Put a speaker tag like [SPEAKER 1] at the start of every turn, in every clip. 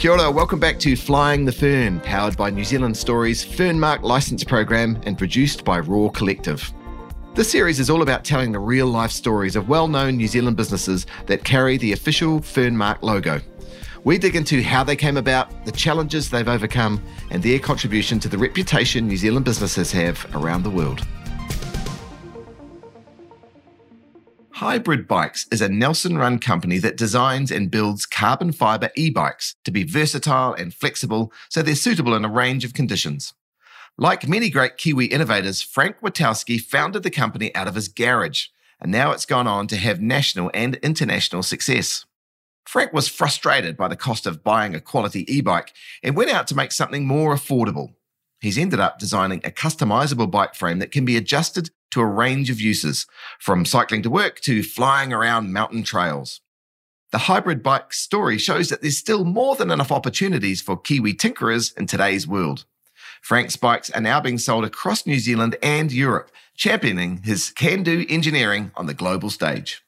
[SPEAKER 1] Kia ora, welcome back to Flying the Fern, powered by New Zealand Stories Fernmark license program and produced by Raw Collective. This series is all about telling the real life stories of well known New Zealand businesses that carry the official Fernmark logo. We dig into how they came about, the challenges they've overcome, and their contribution to the reputation New Zealand businesses have around the world. Hybrid Bikes is a Nelson run company that designs and builds carbon fiber e bikes to be versatile and flexible so they're suitable in a range of conditions. Like many great Kiwi innovators, Frank Witowski founded the company out of his garage, and now it's gone on to have national and international success. Frank was frustrated by the cost of buying a quality e bike and went out to make something more affordable. He's ended up designing a customizable bike frame that can be adjusted to a range of uses, from cycling to work to flying around mountain trails. The hybrid bike story shows that there's still more than enough opportunities for Kiwi tinkerers in today's world. Frank's bikes are now being sold across New Zealand and Europe, championing his can do engineering on the global stage.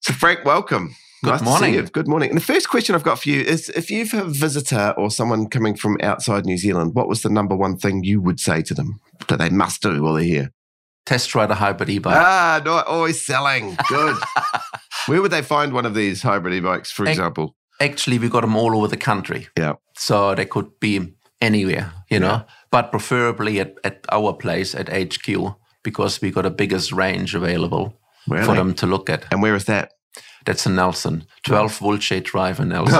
[SPEAKER 1] So, Frank, welcome.
[SPEAKER 2] Good
[SPEAKER 1] nice
[SPEAKER 2] morning.
[SPEAKER 1] Good morning. And the first question I've got for you is if you've a visitor or someone coming from outside New Zealand, what was the number one thing you would say to them that they must do while they're here?
[SPEAKER 2] Test ride a hybrid e-bike.
[SPEAKER 1] Ah, not always selling. Good. Where would they find one of these hybrid e-bikes, for example?
[SPEAKER 2] Actually, we got them all over the country.
[SPEAKER 1] Yeah.
[SPEAKER 2] So they could be anywhere, you know, but preferably at, at our place at HQ because we got the biggest range available
[SPEAKER 1] Really?
[SPEAKER 2] for them to look at.
[SPEAKER 1] And where is that?
[SPEAKER 2] That's a Nelson, 12 volt shade drive in Nelson.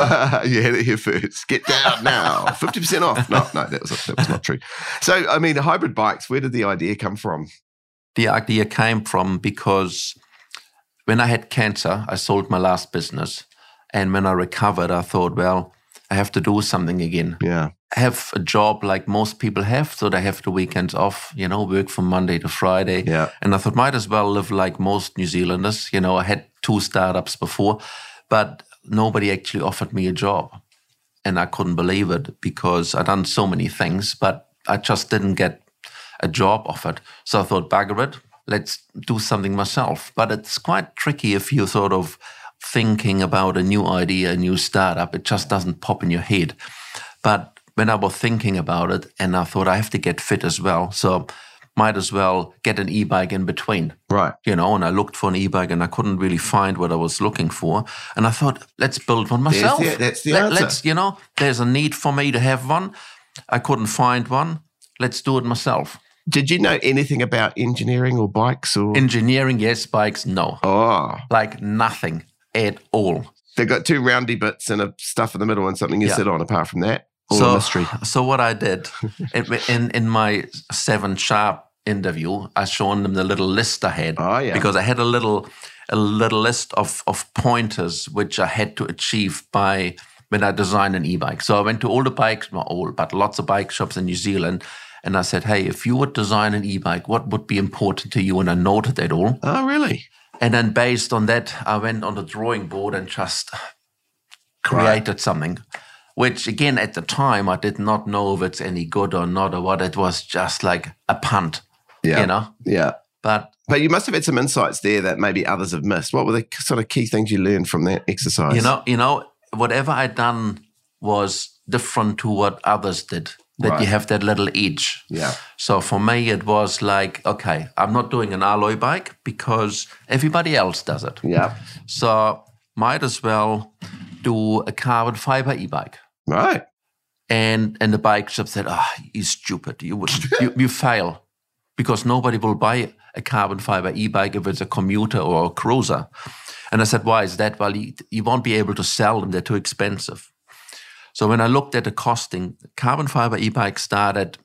[SPEAKER 1] you had it here first. Get down now. 50% off. No, no, that was, that was not true. So, I mean, hybrid bikes, where did the idea come from?
[SPEAKER 2] the idea came from because when I had cancer, I sold my last business. And when I recovered, I thought, well, I have to do something again.
[SPEAKER 1] Yeah.
[SPEAKER 2] I have a job like most people have, so they have the weekends off, you know, work from Monday to Friday.
[SPEAKER 1] Yeah.
[SPEAKER 2] And I thought, might as well live like most New Zealanders. You know, I had two startups before, but nobody actually offered me a job. And I couldn't believe it because I'd done so many things, but I just didn't get a job offered. So I thought, bugger it, let's do something myself. But it's quite tricky if you're sort of thinking about a new idea, a new startup, it just doesn't pop in your head. But when I was thinking about it, and I thought I have to get fit as well, so might as well get an e-bike in between.
[SPEAKER 1] Right.
[SPEAKER 2] You know, and I looked for an e-bike and I couldn't really find what I was looking for. And I thought, let's build one myself.
[SPEAKER 1] the- that's the answer.
[SPEAKER 2] Let's, you know, there's a need for me to have one. I couldn't find one. Let's do it myself.
[SPEAKER 1] Did you know anything about engineering or bikes or?
[SPEAKER 2] Engineering, yes. Bikes, no.
[SPEAKER 1] oh,
[SPEAKER 2] Like nothing at all.
[SPEAKER 1] they've got two roundy bits and a stuff in the middle and something you
[SPEAKER 2] Yeah.
[SPEAKER 1] sit on. Apart from that, all
[SPEAKER 2] so,
[SPEAKER 1] mystery.
[SPEAKER 2] So what I did in, in my seven sharp interview, I shown them the little list I had
[SPEAKER 1] Oh, yeah.
[SPEAKER 2] because I had a little a little list of of pointers which I had to achieve by when I designed an e-bike. So I went to all the bikes, not all, but lots of bike shops in New Zealand. And I said, hey, if you would design an e-bike, what would be important to you? And I noted that all.
[SPEAKER 1] Oh, really?
[SPEAKER 2] And then based on that, I went on the drawing board and just created something, which again, at the time, I did not know if it's any good or not or what. It was just like a punt,
[SPEAKER 1] Yeah.
[SPEAKER 2] you know?
[SPEAKER 1] Yeah.
[SPEAKER 2] But
[SPEAKER 1] But you must have had some insights there that maybe others have missed. What were the sort of key things you learned from that exercise?
[SPEAKER 2] you know, you know, whatever I'd done was different to what others did. That
[SPEAKER 1] Right.
[SPEAKER 2] you have that little edge.
[SPEAKER 1] Yeah.
[SPEAKER 2] So for me, it was like, okay, I'm not doing an alloy bike because everybody else does it.
[SPEAKER 1] Yeah.
[SPEAKER 2] So might as well do a carbon fiber e-bike.
[SPEAKER 1] Right.
[SPEAKER 2] And and the bike shop said, "Ah, you're stupid. You would you, you fail because nobody will buy a carbon fiber e-bike if it's a commuter or a cruiser." And I said, "Why is that? Well, you, you won't be able to sell them. They're too expensive." So when I looked at the costing, carbon fiber e-bikes start at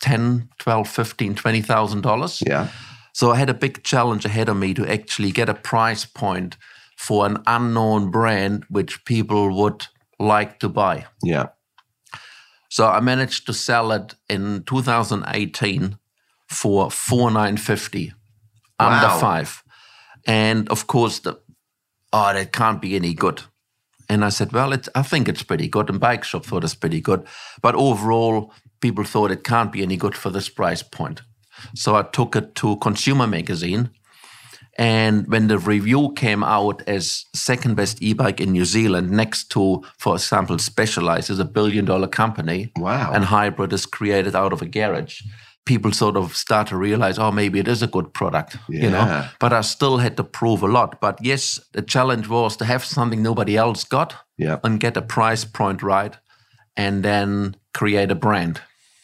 [SPEAKER 2] 10, 12, 15, 20,000 dollars.
[SPEAKER 1] Yeah.
[SPEAKER 2] So I had a big challenge ahead of me to actually get a price point for an unknown brand which people would like to buy.
[SPEAKER 1] Yeah.
[SPEAKER 2] So I managed to sell it in 2018 for 4950 under 5. And of course the oh that can't be any good. And I said, well, it's, I think it's pretty good. And Bike Shop thought it's pretty good. But overall, people thought it can't be any good for this price point. So I took it to Consumer Magazine And when the review came out as second best e-bike in New Zealand, next to, for example, Specialized is a billion dollar company.
[SPEAKER 1] Wow.
[SPEAKER 2] And Hybrid is created out of a garage. People sort of start to realize, oh, maybe it is a good product, you know. But I still had to prove a lot. But yes, the challenge was to have something nobody else got
[SPEAKER 1] Yeah.
[SPEAKER 2] and get a price point right and then create a brand.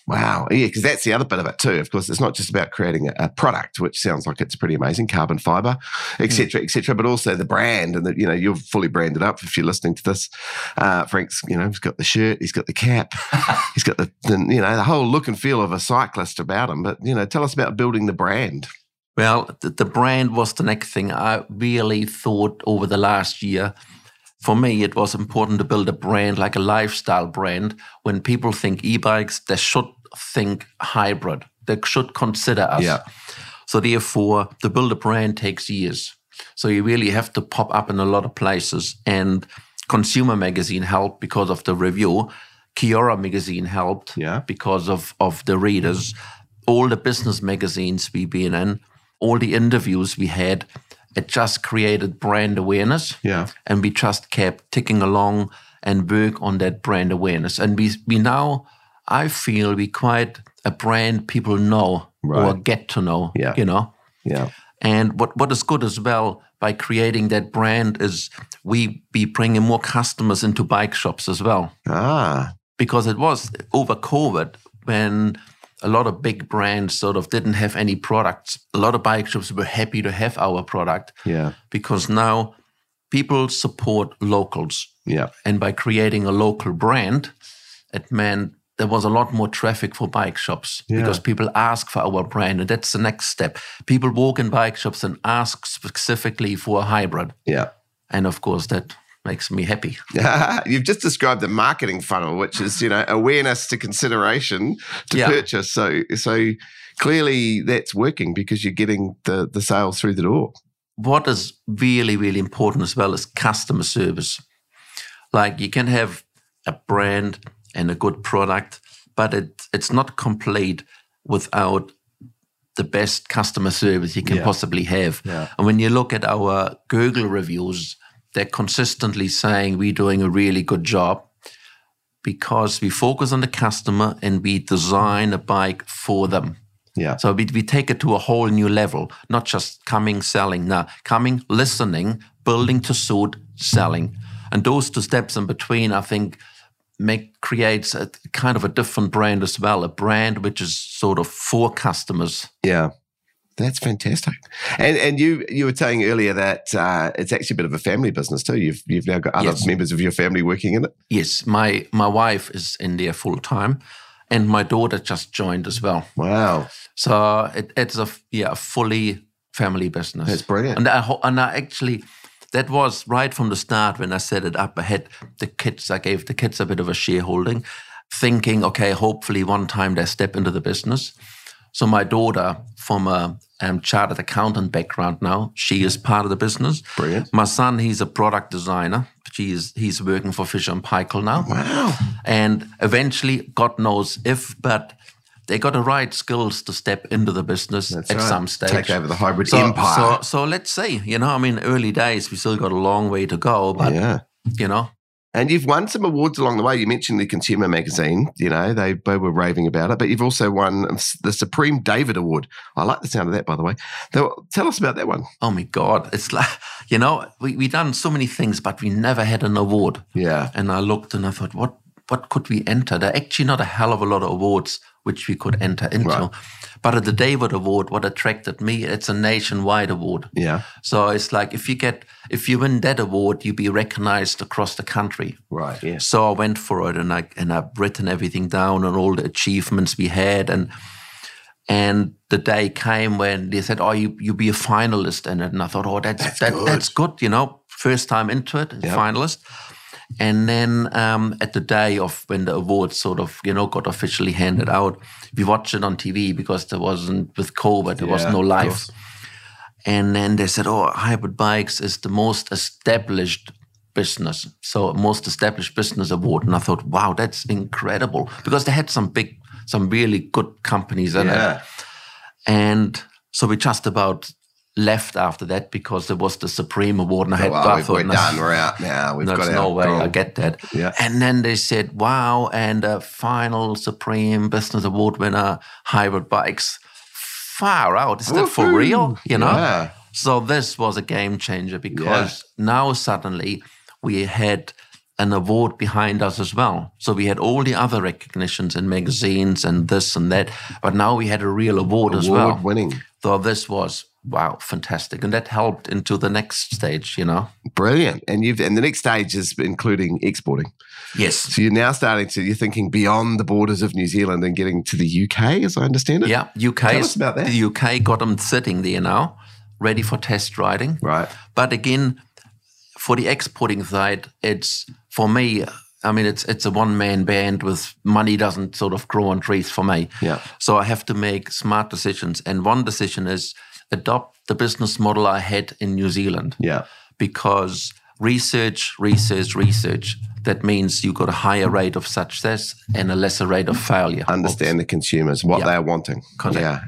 [SPEAKER 1] Wow. Yeah, because that's the other bit of it too. Of course, it's not just about creating a, product, which sounds like it's pretty amazing, carbon fiber, et cetera, et cetera, but also the brand. And that, you know, you're fully branded up if you're listening to this. Uh, Frank's, you know, he's got the shirt, he's got the cap, he's got the, the, you know, the whole look and feel of a cyclist about him. But, you know, tell us about building the brand.
[SPEAKER 2] Well, the, the brand was the next thing. I really thought over the last year, for me, it was important to build a brand like a lifestyle brand. When people think e bikes, they should think hybrid, they should consider us.
[SPEAKER 1] Yeah.
[SPEAKER 2] So, therefore, to build a brand takes years. So, you really have to pop up in a lot of places. And Consumer Magazine helped because of the review. Kia Ora Magazine helped
[SPEAKER 1] Yeah.
[SPEAKER 2] because of, of the readers. All the business magazines we've been in, all the interviews we had, it just created brand awareness.
[SPEAKER 1] Yeah.
[SPEAKER 2] And we just kept ticking along and work on that brand awareness. And we, we now, I feel we quite a brand people know or get to know,
[SPEAKER 1] Yeah.
[SPEAKER 2] you know.
[SPEAKER 1] Yeah.
[SPEAKER 2] And what, what is good as well by creating that brand is we be bringing more customers into bike shops as well
[SPEAKER 1] Ah,
[SPEAKER 2] because it was over COVID when a lot of big brands sort of didn't have any products. A lot of bike shops were happy to have our product
[SPEAKER 1] yeah.
[SPEAKER 2] because now people support locals.
[SPEAKER 1] Yeah.
[SPEAKER 2] And by creating a local brand, it meant there was a lot more traffic for bike shops
[SPEAKER 1] Yeah.
[SPEAKER 2] because people ask for our brand. And that's the next step. People walk in bike shops and ask specifically for a hybrid.
[SPEAKER 1] Yeah.
[SPEAKER 2] And of course, that makes me happy.
[SPEAKER 1] You've just described the marketing funnel, which is you know awareness to consideration to
[SPEAKER 2] Yeah.
[SPEAKER 1] purchase. So so clearly that's working because you're getting the the sales through the door.
[SPEAKER 2] what is really, really important as well is customer service. Like you can have a brand and a good product, but it, it's not complete without the best customer service you can
[SPEAKER 1] Yeah.
[SPEAKER 2] possibly have.
[SPEAKER 1] Yeah.
[SPEAKER 2] And when you look at our Google reviews, they're consistently saying we're doing a really good job because we focus on the customer and we design a bike for them.
[SPEAKER 1] Yeah.
[SPEAKER 2] So we, we take it to a whole new level, not just coming, selling. Now, coming, listening, building to suit, selling. And those two steps in between, I think, make creates a kind of a different brand as well, a brand which is sort of for customers.
[SPEAKER 1] Yeah. That's fantastic. And and you you were saying earlier that uh, it's actually a bit of a family business too. You've you've now got other
[SPEAKER 2] Yes.
[SPEAKER 1] members of your family working in it.
[SPEAKER 2] Yes, my my wife is in there full time, and my daughter just joined as well.
[SPEAKER 1] Wow.
[SPEAKER 2] So it, it's a yeah a fully family business.
[SPEAKER 1] That's brilliant.
[SPEAKER 2] And I and I actually that was right from the start when I set it up. I had the kids. I gave the kids a bit of a shareholding, thinking, okay, hopefully one time they step into the business. So my daughter, from a um, chartered accountant background now, she is part of the business.
[SPEAKER 1] Brilliant.
[SPEAKER 2] My son, he's a product designer. He's he's working for Fisher and Paykel now.
[SPEAKER 1] Wow.
[SPEAKER 2] And eventually, God knows if, but they got the right skills to step into the business
[SPEAKER 1] That's
[SPEAKER 2] at
[SPEAKER 1] right.
[SPEAKER 2] some stage.
[SPEAKER 1] Take over the hybrid
[SPEAKER 2] so,
[SPEAKER 1] empire.
[SPEAKER 2] So, so let's see. You know, I mean, early days, we still got a long way to go, but
[SPEAKER 1] yeah.
[SPEAKER 2] you know,
[SPEAKER 1] And you've won some awards along the way. You mentioned the Consumer Magazine. You know they they were raving about it, but you've also won the Supreme David Award. I like the sound of that, by the way. Though, Tell us about that one.
[SPEAKER 2] oh my God, it's like you know, we we done so many things, but we never had an award.
[SPEAKER 1] Yeah.
[SPEAKER 2] And I looked and I thought, what what could we enter? There are actually not a hell of a lot of awards which we could enter into.
[SPEAKER 1] Right.
[SPEAKER 2] But at the David Award, what attracted me, it's a nationwide award.
[SPEAKER 1] Yeah.
[SPEAKER 2] So it's like if you get if you win that award, you be recognized across the country.
[SPEAKER 1] Right. Yes.
[SPEAKER 2] So I went for it and I and I've written everything down and all the achievements we had and and the day came when they said, "Oh, you you be a finalist in it," and I thought, "Oh, that's
[SPEAKER 1] That's
[SPEAKER 2] that,
[SPEAKER 1] good.
[SPEAKER 2] that's good," you know, first time into it,
[SPEAKER 1] Yep.
[SPEAKER 2] finalist. And then um, at the day of when the awards sort of you know got officially handed out, we watched it on TV because there wasn't with COVID, there was no live. And then they said, "Oh, hybrid bikes is the most established business, so most established business award." And I thought, "Wow, that's incredible!" Because they had some big, some really good companies in
[SPEAKER 1] Yeah.
[SPEAKER 2] it, and so we just about left after that because there was the Supreme Award and I oh, had
[SPEAKER 1] Oh,
[SPEAKER 2] I
[SPEAKER 1] we're,
[SPEAKER 2] "No,
[SPEAKER 1] done. We're out now. We've
[SPEAKER 2] There's
[SPEAKER 1] got
[SPEAKER 2] no way
[SPEAKER 1] goal.
[SPEAKER 2] I get that.
[SPEAKER 1] Yeah.
[SPEAKER 2] And then they said, wow, and a final Supreme Business Award winner, hybrid bikes. Far out. Is that for real? You know?
[SPEAKER 1] Yeah.
[SPEAKER 2] So this was a game changer because now suddenly we had an award behind us as well. So we had all the other recognitions in magazines and this and that, but now we had a real award, as well.
[SPEAKER 1] Award winning.
[SPEAKER 2] So this was wow, fantastic, and that helped into the next stage. You know.
[SPEAKER 1] Brilliant. And you've and the next stage is including exporting.
[SPEAKER 2] Yes.
[SPEAKER 1] So you're now starting to you're thinking beyond the borders of New Zealand and getting to the UK, as I understand it.
[SPEAKER 2] Yeah, UK.
[SPEAKER 1] Tell us about that.
[SPEAKER 2] The UK got them sitting there now, ready for test riding.
[SPEAKER 1] Right.
[SPEAKER 2] But again, for the exporting side, it's for me. I mean, it's it's a one man band with money doesn't sort of grow on trees for me.
[SPEAKER 1] Yeah.
[SPEAKER 2] So I have to make smart decisions, and one decision is adopt the business model I had in New Zealand
[SPEAKER 1] Yeah.
[SPEAKER 2] because research, research, research. That means you've got a higher rate of success and a lesser rate of failure.
[SPEAKER 1] Understand the consumers, what
[SPEAKER 2] Yeah.
[SPEAKER 1] they're wanting.
[SPEAKER 2] Correct.
[SPEAKER 1] Yeah.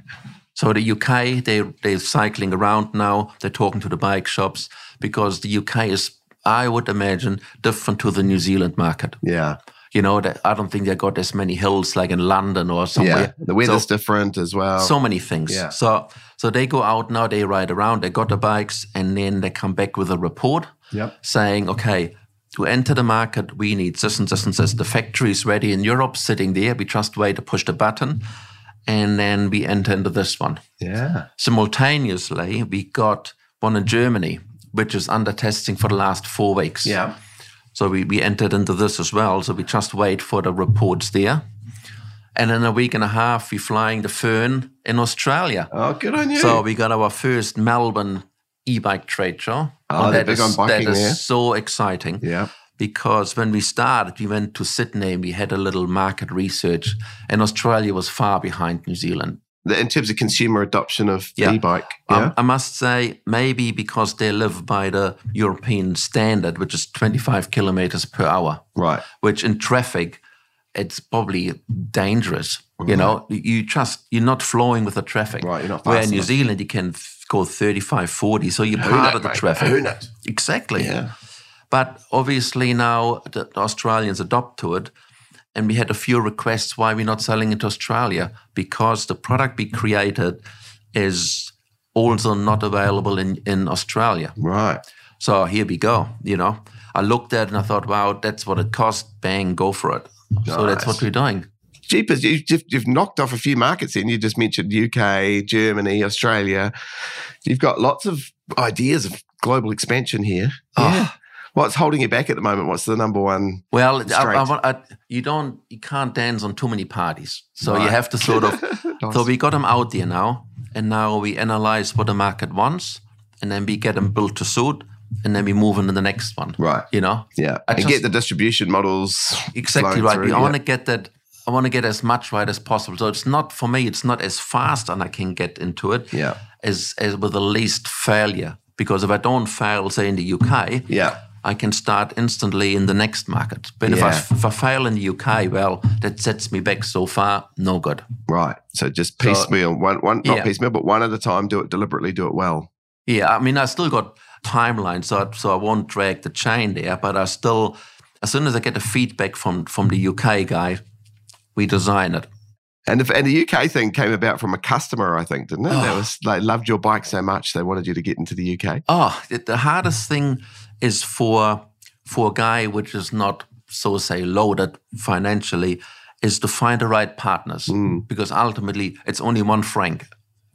[SPEAKER 2] So the UK, they they're cycling around now. They're talking to the bike shops because the UK is, I would imagine, different to the New Zealand market.
[SPEAKER 1] Yeah.
[SPEAKER 2] You know, that I don't think they got as many hills like in London or somewhere.
[SPEAKER 1] Yeah. The weather's
[SPEAKER 2] So-
[SPEAKER 1] different as well.
[SPEAKER 2] so many things.
[SPEAKER 1] Yeah.
[SPEAKER 2] So so they go out now, they ride around, they got the bikes, and then they come back with a report
[SPEAKER 1] Yep.
[SPEAKER 2] saying, okay, to enter the market, we need this and this and this. The factory is ready in Europe, sitting there. We just wait to push the button, and then we enter into this one.
[SPEAKER 1] yeah.
[SPEAKER 2] Simultaneously, we got one in Germany, which is under testing for the last four weeks.
[SPEAKER 1] Yeah.
[SPEAKER 2] So we, we entered into this as well. So we just wait for the reports there. And in a week and a half, we're flying the Fern in Australia.
[SPEAKER 1] Oh, good on you.
[SPEAKER 2] So we got our first Melbourne e-bike trade show.
[SPEAKER 1] Oh,
[SPEAKER 2] that
[SPEAKER 1] big on biking
[SPEAKER 2] That is
[SPEAKER 1] there.
[SPEAKER 2] so exciting.
[SPEAKER 1] yeah.
[SPEAKER 2] Because when we started, we went to Sydney and we had a little market research, and Australia was far behind New Zealand.
[SPEAKER 1] In terms of consumer adoption of
[SPEAKER 2] Yeah.
[SPEAKER 1] e-bike.
[SPEAKER 2] Um,
[SPEAKER 1] Yeah.
[SPEAKER 2] I must say, maybe because they live by the European standard, which is 25 kilometers per hour,
[SPEAKER 1] right.
[SPEAKER 2] which in traffic, it's probably dangerous. You know, you just, you're not flowing with the traffic.
[SPEAKER 1] Right, you're not
[SPEAKER 2] Where in New. Zealand, you can go 35, 40, so you're
[SPEAKER 1] Own
[SPEAKER 2] part
[SPEAKER 1] it,
[SPEAKER 2] of the
[SPEAKER 1] mate.
[SPEAKER 2] traffic.
[SPEAKER 1] Own it.
[SPEAKER 2] Exactly.
[SPEAKER 1] Yeah.
[SPEAKER 2] But obviously now the Australians adopt to it. And we had a few requests why we're not selling it to Australia because the product we created is also not available in, in Australia.
[SPEAKER 1] Right.
[SPEAKER 2] So here we go. You know, I looked at it and I thought, wow, that's what it cost. Bang, go for it. So that's what we're doing.
[SPEAKER 1] Jeepers, you- you've, you've knocked off a few markets in. You just mentioned UK, Germany, Australia. You've got lots of ideas of global expansion here.
[SPEAKER 2] Oh.
[SPEAKER 1] What's holding you back at the moment? What's the number one?
[SPEAKER 2] Well, I, I, I, you don't, you can't dance on too many parties. So you have to sort of
[SPEAKER 1] Nice.
[SPEAKER 2] So we got them out there now, and now we analyze what the market wants, and then we get them built to suit, and then we move into the next one.
[SPEAKER 1] Right.
[SPEAKER 2] You know,
[SPEAKER 1] Yeah.
[SPEAKER 2] I
[SPEAKER 1] and
[SPEAKER 2] just-
[SPEAKER 1] get the distribution models.
[SPEAKER 2] exactly right.
[SPEAKER 1] through,
[SPEAKER 2] We, I
[SPEAKER 1] yeah.
[SPEAKER 2] want to get that. I want to get as much right as possible. So it's not for me. It's not as fast, and I can get into it.
[SPEAKER 1] Yeah.
[SPEAKER 2] As as with the least failure, because if I don't fail, say in the UK,
[SPEAKER 1] Yeah.
[SPEAKER 2] I can start instantly in the next market. But if, I, if I fail in the UK, well, that sets me back so far. No good.
[SPEAKER 1] Right. So just piecemeal, one, one, not
[SPEAKER 2] Yeah.
[SPEAKER 1] piecemeal, but one at a time. Do it deliberately. Do it well.
[SPEAKER 2] Yeah, I mean, I still got timeline, so I, so I won't drag the chain there. But I still, as soon as I get the feedback from from the UK guy, we design it.
[SPEAKER 1] And if and the UK thing came about from a customer, I think, didn't it?
[SPEAKER 2] Oh.
[SPEAKER 1] was they loved your bike so much they wanted you to get into the UK.
[SPEAKER 2] Oh, ah, the, the hardest thing is for for a guy which is not so say loaded financially, is to find the right partners mm. because ultimately it's only one Frank.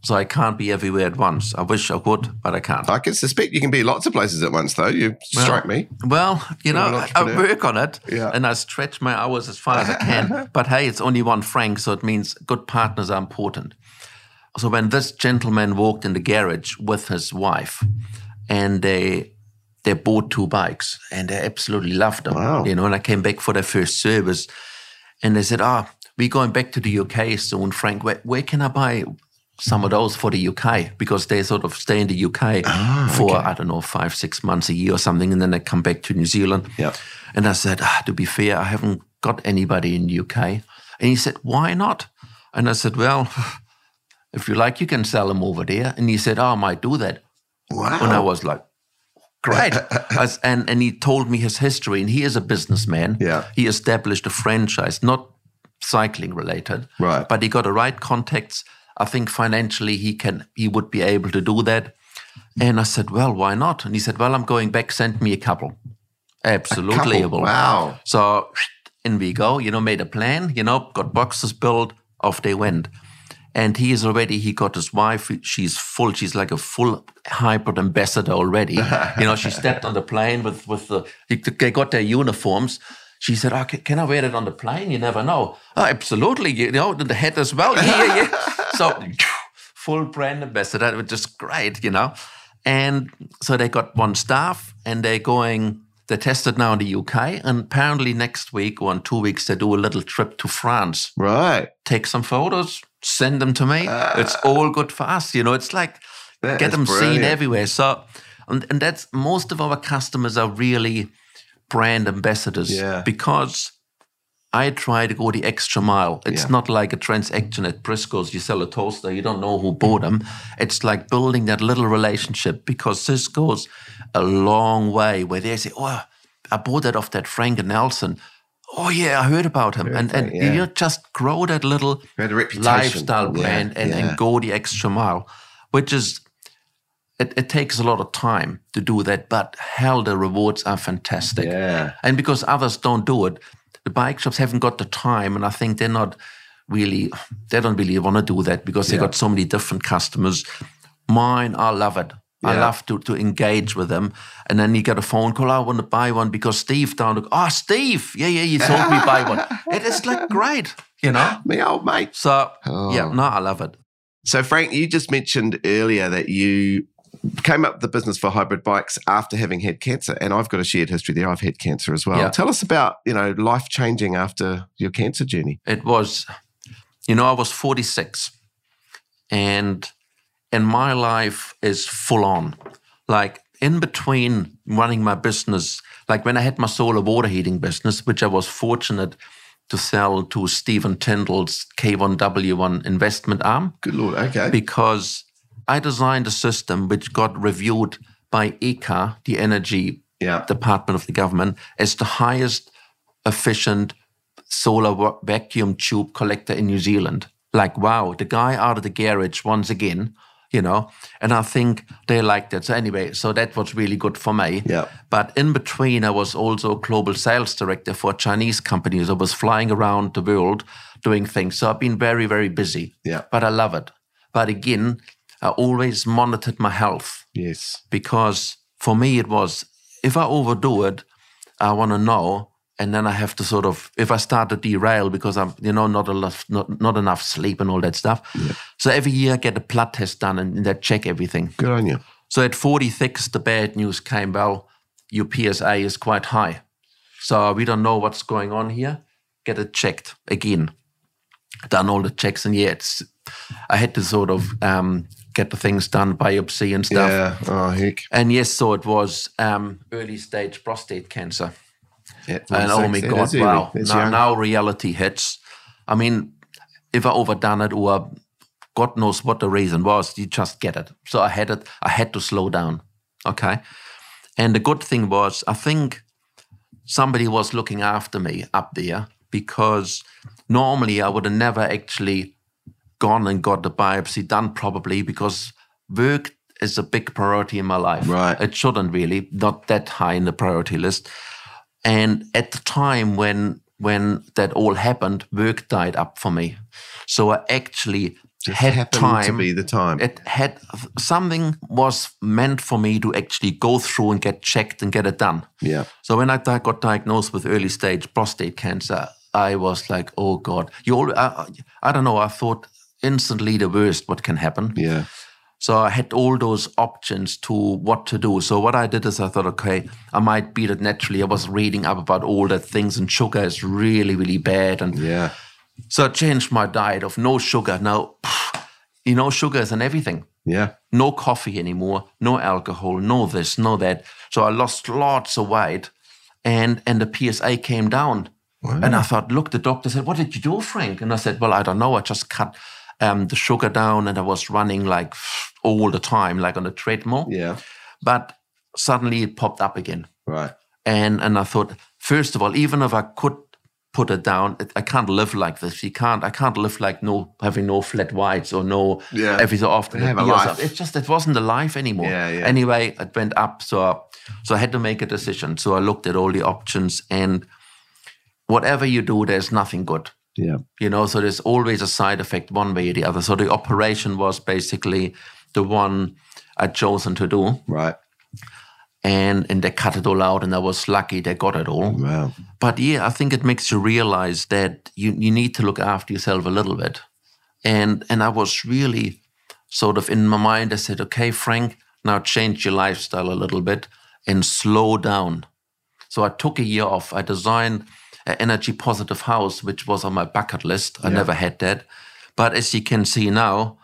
[SPEAKER 2] So I can't be everywhere at once. I wish I would, but I can't.
[SPEAKER 1] I can suspect you can be lots of places at once, though. You strike me.
[SPEAKER 2] Well, you know,
[SPEAKER 1] an
[SPEAKER 2] I, I work on it
[SPEAKER 1] Yeah.
[SPEAKER 2] and I stretch my hours as far as I can. but hey, it's only one Frank, so it means good partners are important. So when this gentleman walked in the garage with his wife and they they bought two bikes and they absolutely loved them.
[SPEAKER 1] Wow.
[SPEAKER 2] You know, and I came back for their first service and they said, Oh, we're going back to the UK soon, Frank. Where, where can I buy some of those for the UK? Because they sort of stay in the UK
[SPEAKER 1] Ah,
[SPEAKER 2] for, I don't know, five, six months, a year or something, and then they come back to New Zealand.
[SPEAKER 1] Yeah.
[SPEAKER 2] And I said, ah, to be fair, I haven't got anybody in the UK. And he said, why not? And I said, well, if you like, you can sell them over there. And he said, oh, I might do that.
[SPEAKER 1] Wow.
[SPEAKER 2] And I was like, great. As- and, and he told me his history, and he is a businessman.
[SPEAKER 1] Yeah.
[SPEAKER 2] He established a franchise, not cycling related,
[SPEAKER 1] Right.
[SPEAKER 2] but he got the right contacts. I think financially he can he would be able to do that. And I said, well, why not? And he said, well, I'm going back. Send me a couple. Absolutely, A Couple.
[SPEAKER 1] Wow.
[SPEAKER 2] So in we go. You know, made a plan. You know, got boxes built. Off they went. And he is already. He got his wife. She's full. She's like a full hybrid ambassador already. you know, she stepped on the plane with with the. They got their uniforms. She said, "Oh, can, I wear it on the plane? You never know." Oh, absolutely. You know, the head as well. Yeah, yeah, yeah. so full brand ambassador, which is great. You know, and so they got one staff, and they're going. They tested now in the UK, and apparently next week or in two weeks they do a little trip to France.
[SPEAKER 1] Right.
[SPEAKER 2] Take some photos, send them to me. it's all good for us, you know. It's like get them seen everywhere. So, and, and that's most of our customers are really brand ambassadors
[SPEAKER 1] Yeah.
[SPEAKER 2] because I try to go the extra mile. It's
[SPEAKER 1] Yeah.
[SPEAKER 2] not like a transaction at Briscoe's. You sell a toaster, you don't know who bought them. It's like building that little relationship because this goes a long way where they say, Oh, I bought that off that Frank and Nelson. Oh yeah, I heard about him. and and
[SPEAKER 1] yeah.
[SPEAKER 2] you just grow that little
[SPEAKER 1] Had a reputation.
[SPEAKER 2] lifestyle
[SPEAKER 1] Yeah,
[SPEAKER 2] brand and,
[SPEAKER 1] yeah.
[SPEAKER 2] and go the extra mile, which is it, it takes a lot of time to do that, but hell, the rewards are fantastic.
[SPEAKER 1] Yeah.
[SPEAKER 2] And because others don't do it, the bike shops haven't got the time, and I think they're not really, they don't really want to do that because they
[SPEAKER 1] Yeah.
[SPEAKER 2] got so many different customers. Mine, I love it. I love to, to engage with them. And then you get a phone call, I want to buy one because Steve down, the- oh, Steve, yeah, yeah, you told me buy one. It is like great, you know?
[SPEAKER 1] Me old mate.
[SPEAKER 2] So,
[SPEAKER 1] Oh.
[SPEAKER 2] yeah, no, I love it.
[SPEAKER 1] So, Frank, you just mentioned earlier that you came up with the business for hybrid bikes after having had cancer, and I've got a shared history there. I've had cancer as well.
[SPEAKER 2] Yeah.
[SPEAKER 1] Tell us about you know life changing after your cancer journey.
[SPEAKER 2] it was you know i was 46 and and my life is full on like in between running my business like when i had my solar water heating business which i was fortunate to sell to stephen tindall's k1w1 investment arm
[SPEAKER 1] Good lord. Okay.
[SPEAKER 2] because i designed a system which got reviewed by ECA, the energy
[SPEAKER 1] yeah.
[SPEAKER 2] department of the government as the highest efficient solar vacuum tube collector in New Zealand. Like, wow, the guy out of the garage once again, you know, and I think they liked it. So, anyway, so that was really good for me.
[SPEAKER 1] Yeah.
[SPEAKER 2] But in between, I was also global sales director for Chinese companies. I was flying around the world doing things. So, I've been very, very busy.
[SPEAKER 1] Yeah.
[SPEAKER 2] But I love it. But again, I always monitored my health
[SPEAKER 1] Yes.
[SPEAKER 2] because for me it was if I overdo it, I want to know, and then I have to sort of if I start to derail because I'm you know not enough not, not enough sleep and all that stuff. So every year I get a blood test done and, and they check everything.
[SPEAKER 1] Good on you.
[SPEAKER 2] So at 46, the bad news came. Well, your PSA is quite high, so we don't know what's going on here. Get it checked again. Done all the checks, and yeah, it's, I had to sort of um, get the things done, biopsy and stuff.
[SPEAKER 1] Yeah. Oh heck.
[SPEAKER 2] And yes, so it was um, early stage prostate cancer. And oh my God,
[SPEAKER 1] early.
[SPEAKER 2] wow. Now, now reality hits. I mean, if I overdone it or God knows what the reason was, you just get it. So I had it, I had to slow down. Okay. And the good thing was, I think somebody was looking after me up there because normally I would have never actually gone and got the biopsy done probably because work is a big priority in my life.
[SPEAKER 1] Right.
[SPEAKER 2] It shouldn't really, not that high in the priority list. And at the time when when that all happened, work died up for me. So I actually
[SPEAKER 1] Just
[SPEAKER 2] had
[SPEAKER 1] happened
[SPEAKER 2] time.
[SPEAKER 1] to be the time.
[SPEAKER 2] it had something was meant for me to actually go through and get checked and get it done.
[SPEAKER 1] yeah.
[SPEAKER 2] So when I got diagnosed with early stage prostate cancer, I was like, "Oh God!" You all, I, I don't know. I thought instantly the worst what can happen.
[SPEAKER 1] Yeah.
[SPEAKER 2] So I had all those options to what to do. So what I did is I thought, okay, I might beat it naturally. I was reading up about all the things, and sugar is really, really bad. And
[SPEAKER 1] Yeah.
[SPEAKER 2] so I changed my diet of no sugar. Now, you know, sugar is in everything.
[SPEAKER 1] Yeah.
[SPEAKER 2] No coffee anymore, no alcohol, no this, no that. So I lost lots of weight, and and the PSA came down. And I thought, look, the doctor said, "What did you do, Frank?" And I said, "Well, I don't know. I just cut um, the sugar down, and I was running like all the time, like on a treadmill.
[SPEAKER 1] Yeah.
[SPEAKER 2] But suddenly it popped up again,
[SPEAKER 1] Right.
[SPEAKER 2] and and I thought, first of all, even if I could put it down, I can't live like this. You can't. I can't live like no having no flat whites or no
[SPEAKER 1] Yeah.
[SPEAKER 2] every so often.
[SPEAKER 1] Have a life.
[SPEAKER 2] something. It just it wasn't a life anymore.
[SPEAKER 1] Yeah, yeah.
[SPEAKER 2] Anyway, it went up, so I, so I had to make a decision. So I looked at all the options, and whatever you do, there's nothing good
[SPEAKER 1] Yeah.
[SPEAKER 2] you know so there's always a side effect one way or the other so the operation was basically the one i'd chosen to do
[SPEAKER 1] Right.
[SPEAKER 2] and and they cut it all out and i was lucky they got it all
[SPEAKER 1] Wow.
[SPEAKER 2] but yeah i think it makes you realize that you, you need to look after yourself a little bit and and i was really sort of in my mind i said okay frank now change your lifestyle a little bit and slow down so I took a year off. I designed energy positive house, which was on my bucket list. I never had that. But as you can see now,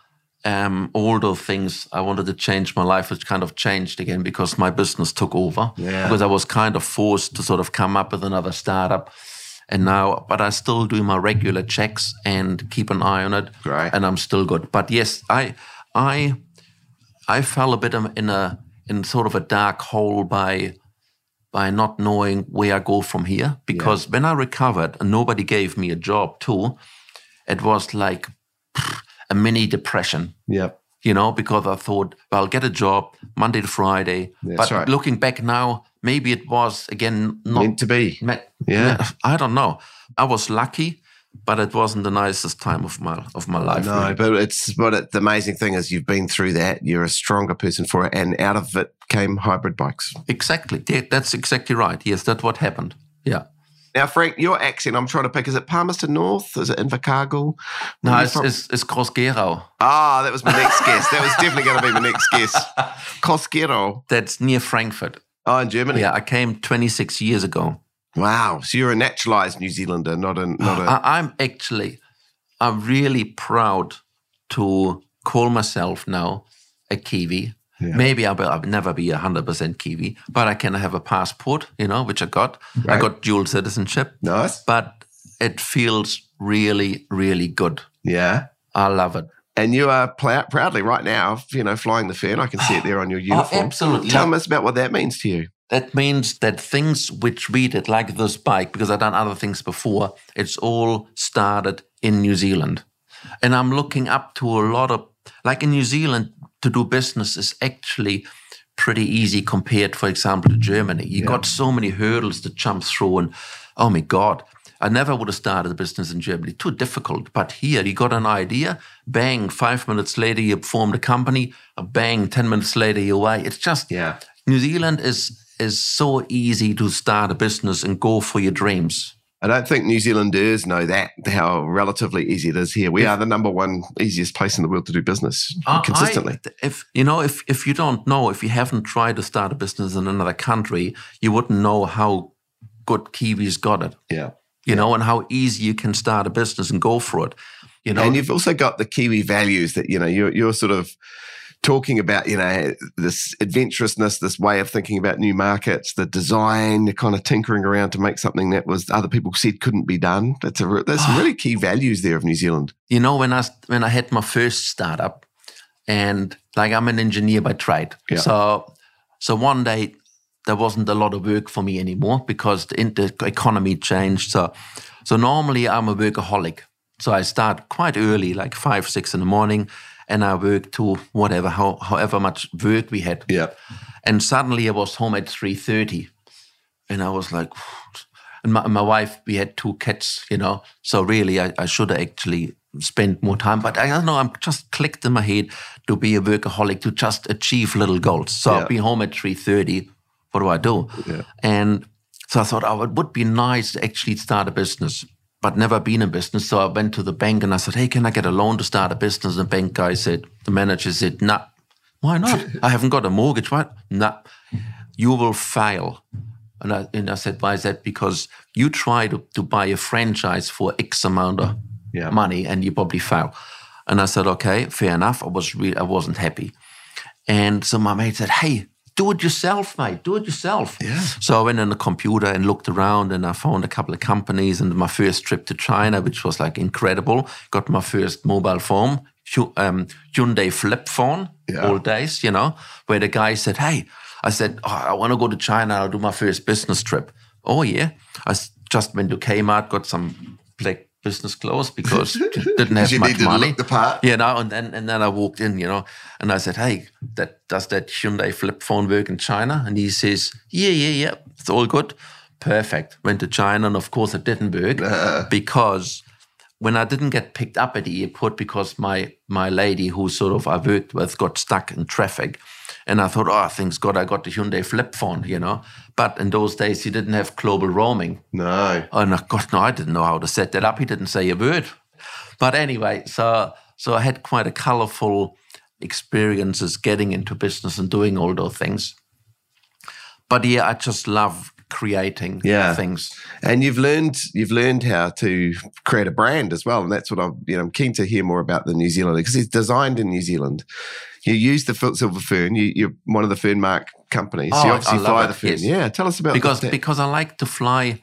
[SPEAKER 2] um, all those things I wanted to change my life, which kind of changed again because my business took over.
[SPEAKER 1] Yeah.
[SPEAKER 2] Because I was kind of forced to sort of come up with another startup. And now, but I still do my regular checks and keep an eye on it.
[SPEAKER 1] Right.
[SPEAKER 2] And I'm still good. But yes, I, I, I fell a bit in a in sort of a dark hole by by not knowing where I go from here. Because when I recovered and nobody gave me a job too, it was like pff, a mini depression.
[SPEAKER 1] Yeah.
[SPEAKER 2] You know, because I thought, well, I'll get a job Monday to Friday.
[SPEAKER 1] That's
[SPEAKER 2] but
[SPEAKER 1] right.
[SPEAKER 2] looking back now, maybe it was again not
[SPEAKER 1] Meant to be.
[SPEAKER 2] me-
[SPEAKER 1] Yeah.
[SPEAKER 2] I don't know. I was lucky, but it wasn't the nicest time of my of my life.
[SPEAKER 1] No,
[SPEAKER 2] really.
[SPEAKER 1] but it's but it, the amazing thing is you've been through that. You're a stronger person for it, and out of it came hybrid bikes.
[SPEAKER 2] Exactly. Yeah, that's exactly right. Yes, that's what happened. Yeah.
[SPEAKER 1] Now, Frank, your accent I'm trying to pick is it Palmerston North? Is it Invercargill?
[SPEAKER 2] No, it's,
[SPEAKER 1] from?
[SPEAKER 2] it's, it's Groß-Gerau.
[SPEAKER 1] ah, that was my next guess. That was definitely going to be my next guess. Cosquero.
[SPEAKER 2] That's near Frankfurt.
[SPEAKER 1] Oh, in Germany.
[SPEAKER 2] Yeah, I came 26 years ago.
[SPEAKER 1] Wow. So you're a naturalized New Zealander, not a not a.
[SPEAKER 2] I, I'm actually, I'm really proud to call myself now a Kiwi.
[SPEAKER 1] Yeah.
[SPEAKER 2] Maybe I will I'll never be a 100% Kiwi, but I can have a passport, you know, which I got. I got dual citizenship,
[SPEAKER 1] nice.
[SPEAKER 2] but it feels really, really good.
[SPEAKER 1] Yeah.
[SPEAKER 2] I love it.
[SPEAKER 1] And you are pl- proudly right now, you know, flying the fern. I can see it there on your oh, uniform.
[SPEAKER 2] Oh, absolutely.
[SPEAKER 1] Tell us about what that means to you.
[SPEAKER 2] That means that things which we did, like this bike, because I've done other things before, it's all started in New Zealand. And I'm looking up to a lot of, like in New Zealand, to do business is actually pretty easy compared, for example, to Germany. You got so many hurdles to jump through. And oh my God, I never would have started a business in Germany. Too difficult. But here, you got an idea, bang, five minutes later, you formed a company, bang, 10 minutes later, you're away. It's just,
[SPEAKER 1] Yeah.
[SPEAKER 2] New Zealand is is so easy to start a business and go for your dreams.
[SPEAKER 1] I don't think New Zealanders know that how relatively easy it is here. We are the number one easiest place in the world to do business
[SPEAKER 2] Uh,
[SPEAKER 1] consistently.
[SPEAKER 2] I- if you know, if if you don't know, if you haven't tried to start a business in another country, you wouldn't know how good Kiwis got it.
[SPEAKER 1] yeah.
[SPEAKER 2] You know, and how easy you can start a business and go for it. You know,
[SPEAKER 1] and you've also got the Kiwi values that, you know, you're, you're sort of talking about, you know, this adventurousness, this way of thinking about new markets, the design, the kind of tinkering around to make something that was other people said couldn't be done. That's a, there's some ah. really key values there of New Zealand.
[SPEAKER 2] you know when I when I had my first startup, and like I'm an engineer by trade,
[SPEAKER 1] Yeah.
[SPEAKER 2] so so one day there wasn't a lot of work for me anymore because the, the economy changed. So so normally I'm a workaholic, so I start quite early, like five six in the morning, and I worked to whatever how, however much work we had.
[SPEAKER 1] Yeah.
[SPEAKER 2] And suddenly I was home at three thirty, and I was like, and my, my wife, we had two kids, you know. So really, I, I should have actually spent more time. But I don't know. I'm just clicked in my head to be a workaholic to just achieve little goals. So
[SPEAKER 1] Yeah.
[SPEAKER 2] I'll be home at three thirty. What do I do?
[SPEAKER 1] Yeah.
[SPEAKER 2] And so I thought, oh, it would be nice to actually start a business, but never been in business. So I went to the bank and I said, hey, can I get a loan to start a business? And the bank guy said, the manager said, nah. Why not? I haven't got a mortgage. What? Nah. You will fail. And I, and I said, why is that? Because you try to, to buy a franchise for X amount of
[SPEAKER 1] Yeah.
[SPEAKER 2] money and you probably fail. And I said, okay, fair enough. I was re- I wasn't happy. And so my mate said, hey, do it yourself, mate. Do it yourself.
[SPEAKER 3] Yeah.
[SPEAKER 2] So I went on the computer and looked around and I found a couple of companies and my first trip to China, which was like incredible. Got my first mobile phone, um, Hyundai flip phone,
[SPEAKER 3] Yeah.
[SPEAKER 2] old days, you know, where the guy said, Hey, I said, oh, I want to go to China. I'll do my first business trip. Oh, yeah. I just went to Kmart, got some black business closed because didn't have much money.
[SPEAKER 3] look the part.
[SPEAKER 2] You know, and then and then I walked in, you know, and I said, "Hey, that does that Hyundai flip phone work in China?" And he says, "Yeah, yeah, yeah, it's all good, perfect." Went to China, and of course, it didn't work uh-huh. because when I didn't get picked up at the airport because my my lady, who sort of I worked with, got stuck in traffic. And I thought, oh, thanks God, I got the Hyundai flip phone, you know. But in those days, you didn't have global roaming.
[SPEAKER 3] No.
[SPEAKER 2] Oh no, God, no, I didn't know how to set that up. He didn't say a word. But anyway, so so I had quite a colorful experiences getting into business and doing all those things. But yeah, I just love creating
[SPEAKER 3] Yeah.
[SPEAKER 2] things.
[SPEAKER 3] And you've learned you've learned how to create a brand as well, and that's what I'm you know I'm keen to hear more about the New Zealand because it's designed in New Zealand. You use the silver fern. You, you're one of the fern mark companies.
[SPEAKER 2] Oh,
[SPEAKER 3] you obviously fly
[SPEAKER 2] it,
[SPEAKER 3] the fern.
[SPEAKER 2] yes.
[SPEAKER 3] Yeah, tell us about
[SPEAKER 2] because
[SPEAKER 3] that.
[SPEAKER 2] because I like to fly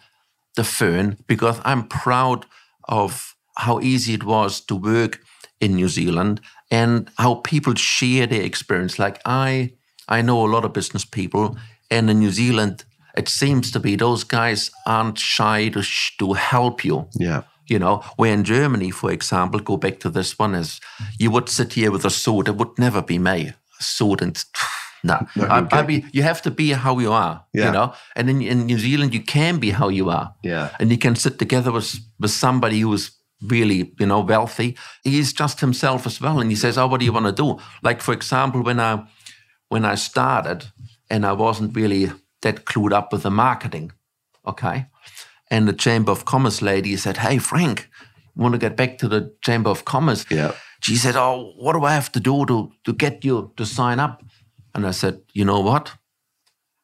[SPEAKER 2] the fern because I'm proud of how easy it was to work in New Zealand and how people share their experience. Like I I know a lot of business people, and in New Zealand, it seems to be those guys aren't shy to sh- to help you.
[SPEAKER 3] yeah,
[SPEAKER 2] You know, where in Germany, for example, go back to this one, is you would sit here with a sword. It would never be me. A sword and no, I, I be, you have to be how you are.
[SPEAKER 3] Yeah.
[SPEAKER 2] You know, and in, in New Zealand, you can be how you are.
[SPEAKER 3] yeah,
[SPEAKER 2] And you can sit together with with somebody who's really, you know, wealthy. He's just himself as well, and he says, "Oh, what do you want to do?" Like for example, when I when I started, and I wasn't really that clued up with the marketing, okay, and the Chamber of Commerce lady said, "Hey, Frank, you want to get back to the Chamber of Commerce?"
[SPEAKER 3] yeah.
[SPEAKER 2] She said, "Oh, what do I have to do to to get you to sign up?" And I said, "You know what?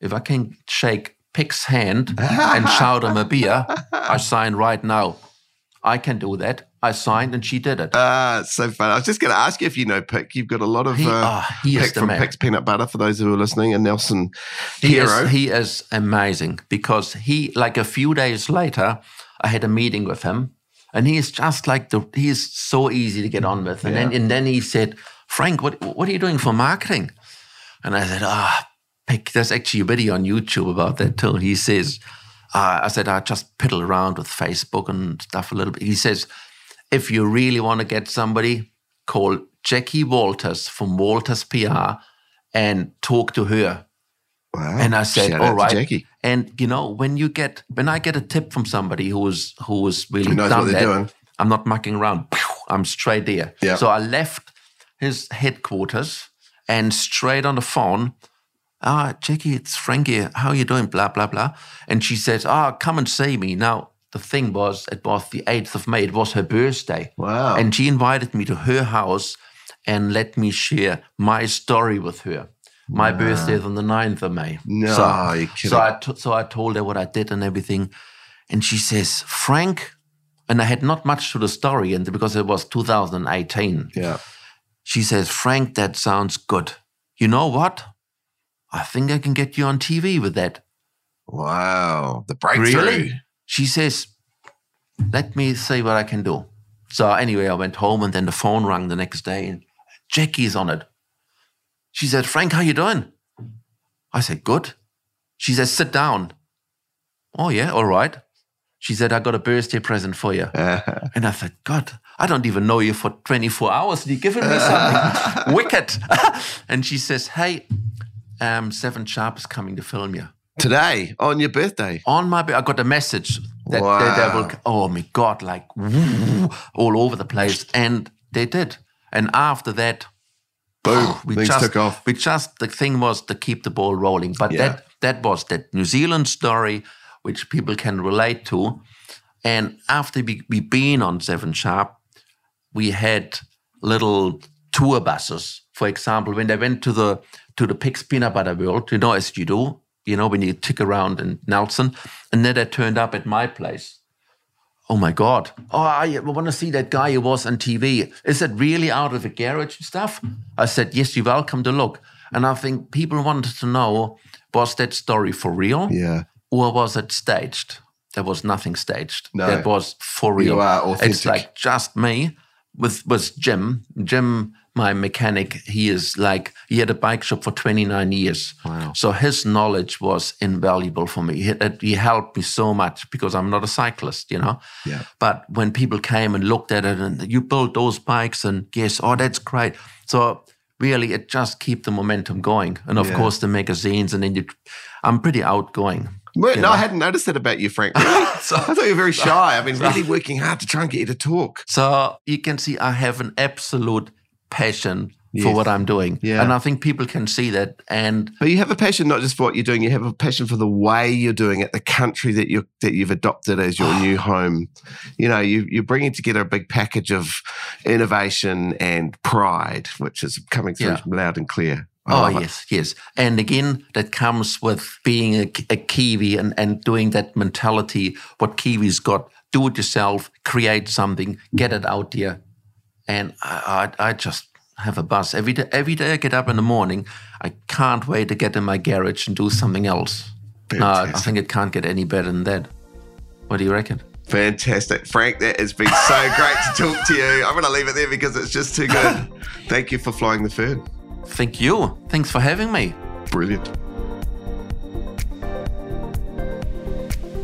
[SPEAKER 2] If I can shake Pic's hand and shout him a beer, I sign right now. I can do that. I signed, and she did it.
[SPEAKER 3] Ah, so fun. I was just going to ask you if you know Pic. You've got a lot of
[SPEAKER 2] He-
[SPEAKER 3] uh,
[SPEAKER 2] ah, he Pic
[SPEAKER 3] from
[SPEAKER 2] man.
[SPEAKER 3] Pic's Peanut Butter for those who are listening, and Nelson
[SPEAKER 2] He
[SPEAKER 3] Hero.
[SPEAKER 2] is, he is amazing because he, like a few days later, I had a meeting with him, and he is just like the. He is so easy to get on with. And then, and then he said, "Frank, what what are you doing for marketing?" And I said, "Ah, Pic. There's actually a video on YouTube about that too." He says, uh, "I said I just piddle around with Facebook and stuff a little bit." He says, "If you really want to get somebody, call Jackie Walters from Walters PR." And talk to her.
[SPEAKER 3] wow.
[SPEAKER 2] And I said,
[SPEAKER 3] Shout
[SPEAKER 2] "All right."
[SPEAKER 3] Jackie.
[SPEAKER 2] And you know, when you get when I get a tip from somebody who was really
[SPEAKER 3] Who knows
[SPEAKER 2] done
[SPEAKER 3] what they're
[SPEAKER 2] that,
[SPEAKER 3] doing.
[SPEAKER 2] I'm not mucking around. I'm straight there.
[SPEAKER 3] Yeah.
[SPEAKER 2] So I left his headquarters and straight on the phone. Ah, Jackie, it's Frankie. How you doing? Blah blah blah. And she says, "Ah, come and see me." Now the thing was, it was the eighth of May. It was her birthday.
[SPEAKER 3] Wow.
[SPEAKER 2] And she invited me to her house and let me share my story with her. My birthday is on the 9th of May.
[SPEAKER 3] No,
[SPEAKER 2] so, so I t- so I told her what I did and everything, and she says, "Frank," and I had not much to the story, and because it was 2018,
[SPEAKER 3] yeah.
[SPEAKER 2] she says, "Frank, that sounds good. You know what? I think I can get you on TV with that."
[SPEAKER 3] Wow. The breakthrough.
[SPEAKER 2] Really? She says, "Let me see what I can do." So anyway, I went home, and then the phone rang the next day, and Jackie's on it. She said, "Frank, how you doing?" I said, "Good." She says, "Sit down." Oh yeah, all right. She said, "I got a birthday present for you." And I thought, God, I don't even know you for 24 hours. And you're giving me something wicked. and she says, Hey, um, Seven Sharp is coming to film you.
[SPEAKER 3] Today on your birthday.
[SPEAKER 2] On my, I got a message that they, they will, oh my God, like all over the place. And they did. And after that,
[SPEAKER 3] Boom.
[SPEAKER 2] we
[SPEAKER 3] Things
[SPEAKER 2] just,
[SPEAKER 3] took off.
[SPEAKER 2] we just, the thing was to keep the ball rolling. But
[SPEAKER 3] Yeah.
[SPEAKER 2] that, that was that New Zealand story, which people can relate to. And after we, we been on Seven Sharp, we had little tour buses. For example, when they went to the to the Pic's Peanut Butter World, you know, as you do, you know, when you tick around in Nelson, and then they turned up at my place. Oh my God! Oh, I want to see that guy who was on TV. Is it really out of the garage and stuff? I said, yes, you're welcome to look. And I think people wanted to know was that story for real
[SPEAKER 3] Yeah.
[SPEAKER 2] or was it staged? There was nothing staged.
[SPEAKER 3] No.
[SPEAKER 2] That was for real.
[SPEAKER 3] You are authentic.
[SPEAKER 2] It's like just me with with Jim. Jim, my mechanic, he is like he had a bike shop for 29 years.
[SPEAKER 3] Wow.
[SPEAKER 2] So his knowledge was invaluable for me. He, he helped me so much because I'm not a cyclist, you know.
[SPEAKER 3] Yeah.
[SPEAKER 2] But when people came and looked at it and you build those bikes and yes, oh that's great. So really it just keep the momentum going. And of
[SPEAKER 3] Yeah.
[SPEAKER 2] course the magazines and then you I'm pretty outgoing.
[SPEAKER 3] Well, no,
[SPEAKER 2] know?
[SPEAKER 3] I hadn't noticed that about you, Frank. Really?
[SPEAKER 2] So-
[SPEAKER 3] I thought you were very shy. I've been really working hard to try and get you to talk.
[SPEAKER 2] So you can see I have an absolute passion for
[SPEAKER 3] Yes.
[SPEAKER 2] what I'm doing.
[SPEAKER 3] Yeah.
[SPEAKER 2] And I think people can see that. And
[SPEAKER 3] But you have a passion not just for what you're doing, you have a passion for the way you're doing it, the country that you that you've adopted as your ah. new home. You know, you you're bringing together a big package of innovation and pride, which is coming through
[SPEAKER 2] Yeah.
[SPEAKER 3] loud and clear. I
[SPEAKER 2] oh,
[SPEAKER 3] love it.
[SPEAKER 2] yes, yes. And again, that comes with being a, a Kiwi and, and doing that mentality, what Kiwis got do it yourself, create something, get it out there. And I, I, I just have a buzz. Every day, every day I get up in the morning, I can't wait to get in my garage and do something else. No, I think it can't get any better than that. What do you reckon?
[SPEAKER 3] Fantastic. Frank, that has been so great to talk to you. I'm going to leave it there because it's just too good. Thank you for flying the fern.
[SPEAKER 2] Thank you. Thanks for having me.
[SPEAKER 3] Brilliant.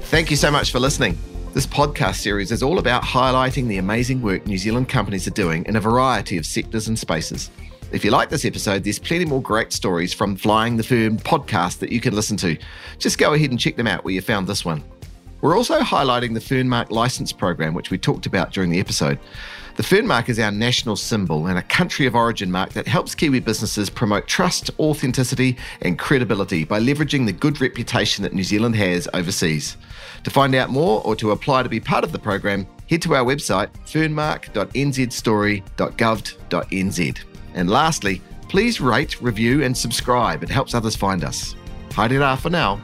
[SPEAKER 1] Thank you so much for listening. This podcast series is all about highlighting the amazing work New Zealand companies are doing in a variety of sectors and spaces. If you like this episode, there's plenty more great stories from Flying the Fern podcast that you can listen to. Just go ahead and check them out where you found this one. We're also highlighting the Fernmark license program, which we talked about during the episode. The Fernmark is our national symbol and a country of origin mark that helps Kiwi businesses promote trust, authenticity, and credibility by leveraging the good reputation that New Zealand has overseas. To find out more or to apply to be part of the program, head to our website fernmark.nzstory.gov.nz. And lastly, please rate, review, and subscribe. It helps others find us. Haere for now.